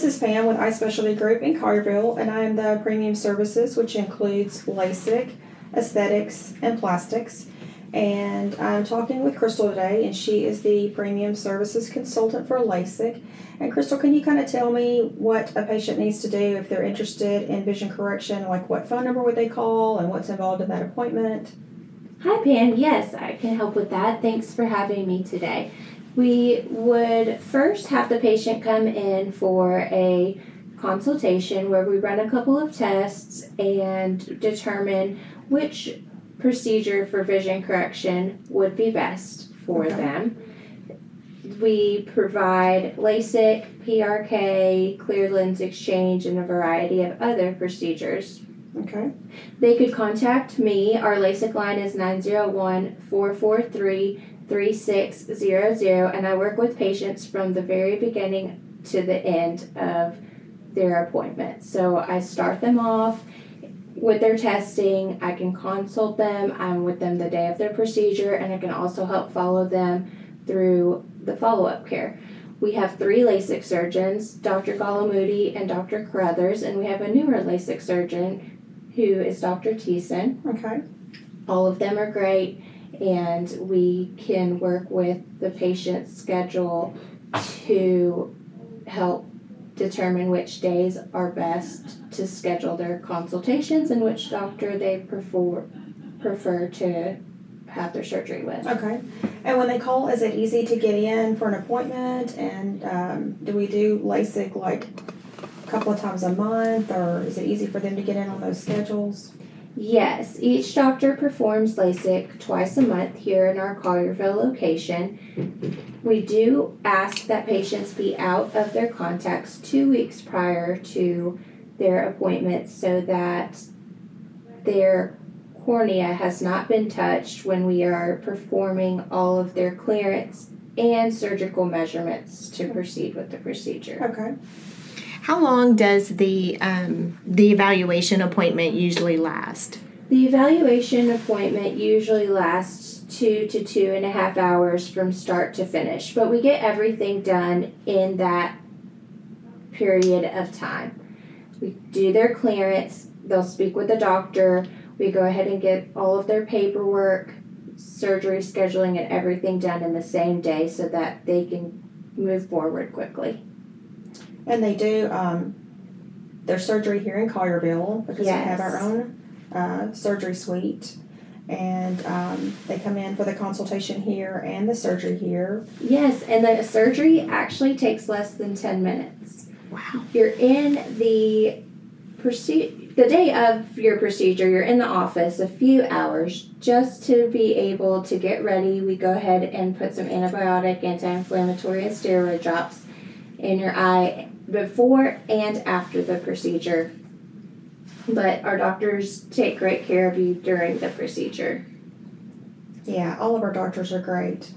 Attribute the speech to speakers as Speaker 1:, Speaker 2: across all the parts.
Speaker 1: This is Pam with Eye Specialty Group in Collierville, and I am the premium services, which includes LASIK, aesthetics, and plastics. And I'm talking with Crystal today, and she is the premium services consultant for LASIK. And Crystal, can you kind of tell me what a patient needs to do if they're interested in vision correction? Like what phone number would they call and what's involved in that appointment?
Speaker 2: Hi, Pam. Yes, I can help with that. Thanks for having me today. We would first have the patient come in for a consultation where we run a couple of tests and determine which procedure for vision correction would be best for
Speaker 1: Okay.
Speaker 2: them. We provide LASIK, PRK, clear lens exchange, and a variety of other procedures.
Speaker 1: Okay.
Speaker 2: They could contact me. Our LASIK line is 901 443 3600, and I work with patients from the very beginning to the end of their appointment. So I start them off with their testing, I can consult them, I'm with them the day of their procedure, and I can also help follow them through the follow up care. We have three LASIK surgeons, Dr. Galamudi and Dr. Carruthers, and we have a newer LASIK surgeon who is Dr. Thiessen.
Speaker 1: Okay.
Speaker 2: All of them are great, and we can work with the patient's schedule to help determine which days are best to schedule their consultations and which doctor they prefer prefer to have their surgery with.
Speaker 1: Okay. And when they call, is it easy to get in for an appointment? And um, do we do LASIK like a couple of times a month, or is it easy for them to get in on those schedules?
Speaker 2: Yes, each doctor performs LASIK twice a month here in our Collierville location. We do ask that patients be out of their contacts two weeks prior to their appointment so that their cornea has not been touched when we are performing all of their clearance and surgical measurements to proceed with the procedure.
Speaker 1: Okay.
Speaker 3: How long does the um, the evaluation appointment usually last?
Speaker 2: The evaluation appointment usually lasts two to two and a half hours from start to finish, but we get everything done in that period of time. We do their clearance, they'll speak with the doctor, we go ahead and get all of their paperwork, surgery scheduling, and everything done in the same day so that they can move forward quickly.
Speaker 1: And they do um, their surgery here in Collierville because we have our own uh, surgery suite. And um, they come in for the consultation here and the surgery here.
Speaker 2: Yes, and the surgery actually takes less than 10 minutes.
Speaker 3: Wow.
Speaker 2: You're in the proce- the day of your procedure, you're in the office a few hours just to be able to get ready. We go ahead and put some antibiotic, anti-inflammatory, and steroid drops in your eye before and after the procedure. But our doctors take great care of you during the procedure.
Speaker 1: Yeah, all of our doctors are great.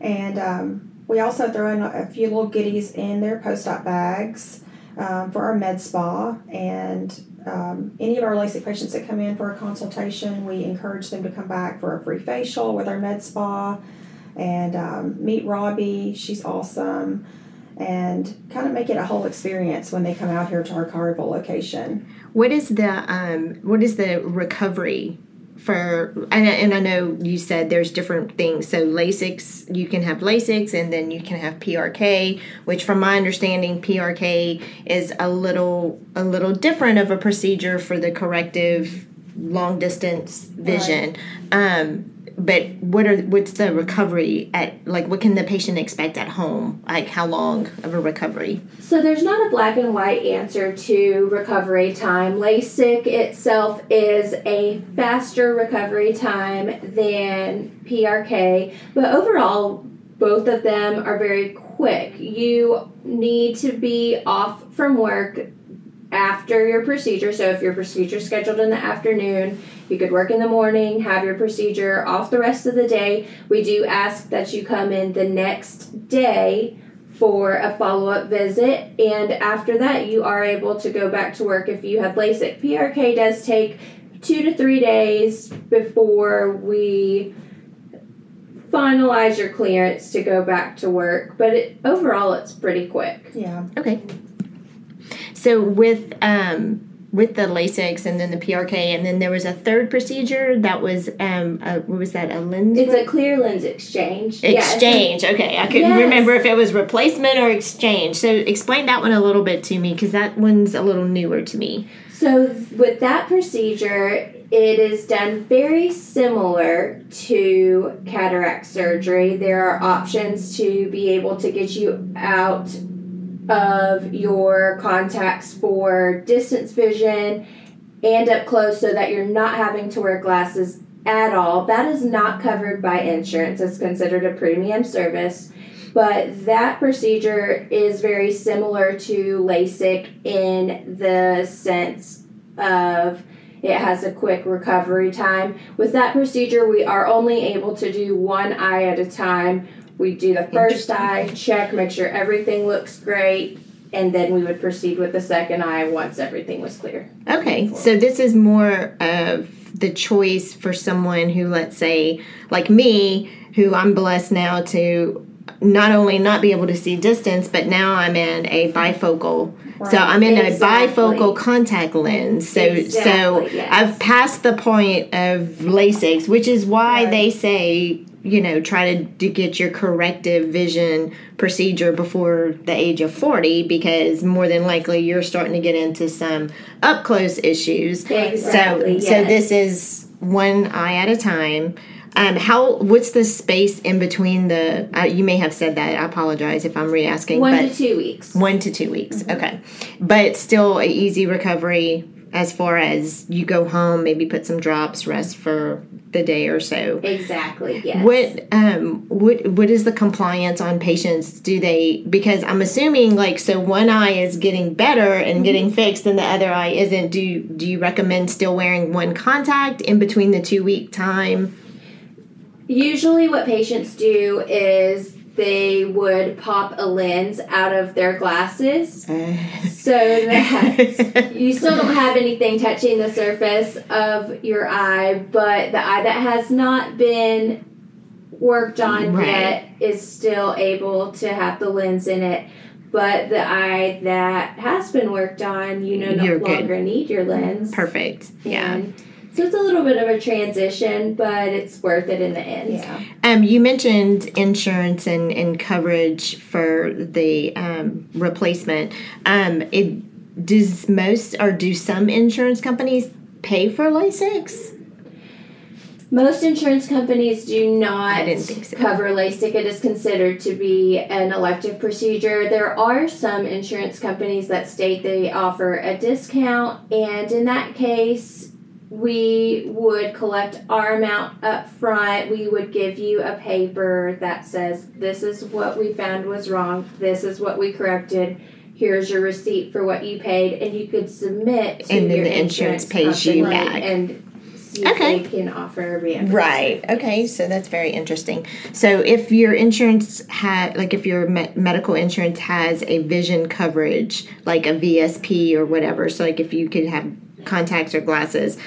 Speaker 1: And um, we also throw in a few little goodies in their post op bags um, for our med spa. And um, any of our LASIK patients that come in for a consultation, we encourage them to come back for a free facial with our med spa and um, meet Robbie. She's awesome. And kind of make it a whole experience when they come out here to our Collierville location.
Speaker 3: What is the um, what is the recovery for? And, I- and I know you said there's different things. So LASIKs, you can have LASIKs, and then you can have PRK, which, from my understanding, PRK is a little a little different of a procedure for the corrective long distance vision. Um, but what are what's the recovery at like what can the patient expect at home like how long of a recovery
Speaker 2: So there's not a black and white answer to recovery time. LASIK itself is a faster recovery time than PRK, but overall, both of them are very quick. You need to be off from work after your procedure. So if your procedure is scheduled in the afternoon, you could work in the morning, have your procedure off the rest of the day. We do ask that you come in the next day for a follow up visit, and after that, you are able to go back to work if you have LASIK. PRK does take two to three days before we finalize your clearance to go back to work, but it, overall, it's pretty quick.
Speaker 1: Yeah.
Speaker 3: okay So with um with the LASIKs and then the PRK and then there was a third procedure that was um a, what was that a lens
Speaker 2: It's a clear lens exchange.
Speaker 3: exchange. okay, I couldn't
Speaker 2: Yes.
Speaker 3: remember if it was replacement or exchange. So explain that one a little bit to me because that one's a little newer to me.
Speaker 2: So with that procedure, it is done very similar to cataract surgery. There are options to be able to get you out of your contacts for distance vision and up close so that you're not having to wear glasses at all. That is not covered by insurance. It's considered a premium service. But that procedure is very similar to LASIK in the sense of it has a quick recovery time. With that procedure, we are only able to do one eye at a time. We do the first eye, check, make sure everything looks great, and then we would proceed with the second eye once everything was clear.
Speaker 3: Okay, so this is more of the choice for someone who, let's say, like me, who I'm blessed now to not only not be able to see distance, but now I'm in a bifocal. So I'm in
Speaker 2: Exactly.
Speaker 3: a bifocal contact lens. So so
Speaker 2: yes.
Speaker 3: I've passed the point of LASIKs, which is why
Speaker 1: Right.
Speaker 3: they say you know try to, to get your corrective vision procedure before the age of 40 because more than likely you're starting to get into some up close issues.
Speaker 2: Exactly,
Speaker 3: so so this is one eye at a time. Um, how what's the space in between the uh, you may have said that i apologize if i'm re-asking
Speaker 2: One to two weeks.
Speaker 3: one to two weeks okay. But still an easy recovery as far as you go home maybe put some drops rest for the day or so
Speaker 2: Exactly, yes.
Speaker 3: what um what what is the compliance on patients? Do they because I'm assuming like so one eye is getting better and getting fixed and the other eye isn't. Do do you recommend still wearing one contact in between the two week time?
Speaker 2: Usually, what patients do is they would pop a lens out of their glasses eh. so that you still don't have anything touching the surface of your eye, but the eye that has not been worked on
Speaker 3: Right.
Speaker 2: yet is still able to have the lens in it. But the eye that has been worked on, you no
Speaker 3: You're good.
Speaker 2: longer need your lens.
Speaker 3: Perfect. Yeah.
Speaker 2: And so it's a little bit of a transition, but it's worth it in the end.
Speaker 1: Yeah.
Speaker 3: Um, you mentioned insurance and, and coverage for the um, replacement. Um, it does most or do some insurance companies pay for LASIKs?
Speaker 2: Most insurance companies do not
Speaker 3: I didn't think so.
Speaker 2: cover LASIK. It is considered to be an elective procedure. There are some insurance companies that state they offer a discount, and in that case, we would collect our amount up front. We would give you a paper that says, This is what we found was wrong, this is what we corrected. Here's your receipt for what you paid, and you could submit to
Speaker 3: And then
Speaker 2: your
Speaker 3: the insurance pays you back.
Speaker 2: and see
Speaker 3: Okay.
Speaker 2: if they can offer a reimbursement.
Speaker 3: Right. Okay. So that's very interesting. So if your insurance had, like, if your me- medical insurance has a vision coverage, like a VSP or whatever, so like if you could have contacts or glasses,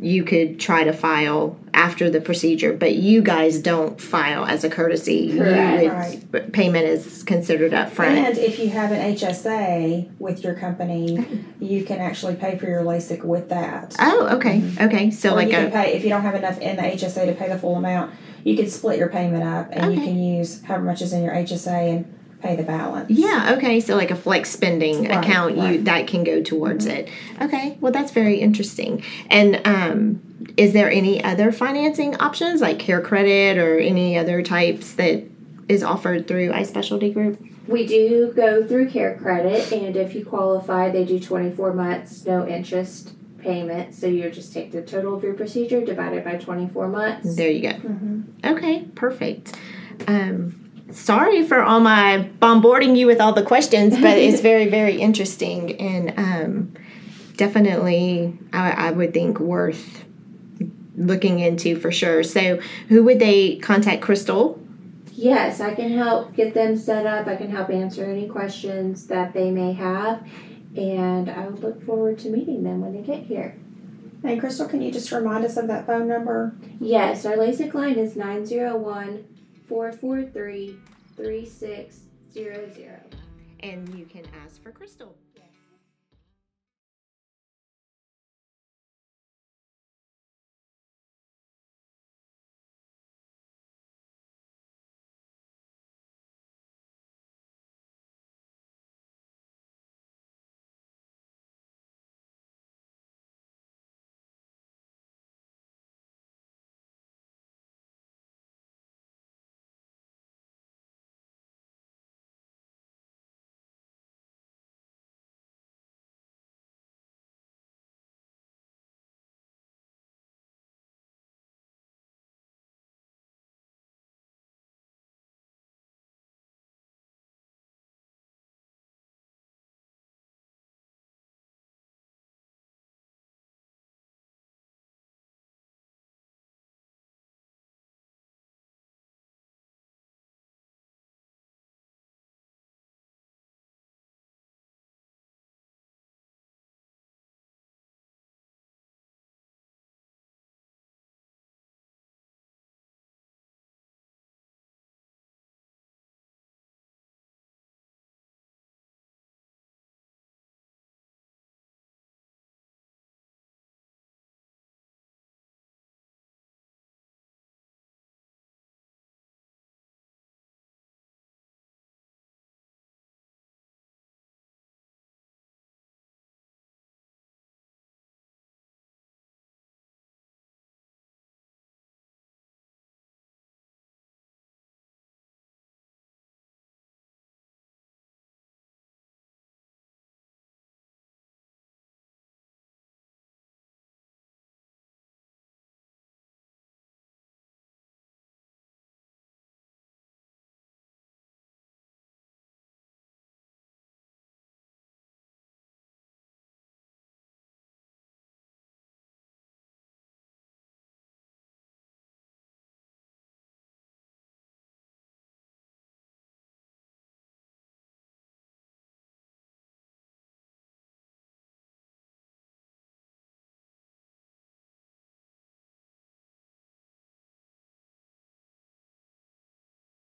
Speaker 3: you could try to file after the procedure, but you guys don't file as a courtesy.
Speaker 2: Correct.
Speaker 3: You,
Speaker 1: Right.
Speaker 3: Payment is considered up front.
Speaker 1: And if you have an HSA with your company, you can actually pay for your LASIK with that.
Speaker 3: Oh, okay. Okay. So
Speaker 1: or
Speaker 3: like
Speaker 1: you can pay if you don't have enough in the HSA to pay the full amount. You can split your payment up, and you can use however much is in your HSA and pay the balance.
Speaker 3: Yeah, okay. So like a flex spending
Speaker 1: Right,
Speaker 3: account you that can go towards it. Okay. Well, that's very interesting. And um is there any other financing options like care credit or any other types that is offered through Eye Specialty Group?
Speaker 2: We do go through Care Credit, and if you qualify, they do 24 months, no interest payment. So you just take the total of your procedure divided by 24 months.
Speaker 3: There you go.
Speaker 1: Mhm.
Speaker 3: Okay, perfect. Um sorry for all my bombarding you with all the questions, but it's very, very interesting and um definitely I, I would think worth looking into for sure. So who would they contact Crystal?
Speaker 2: Yes, I can help get them set up. I can help answer any questions that they may have, and I would look forward to meeting them when they get here.
Speaker 1: And Crystal, can you just remind us of that phone number?
Speaker 2: Yes, our LASIK line is 901 443 3600.
Speaker 3: And you can ask for Crystal.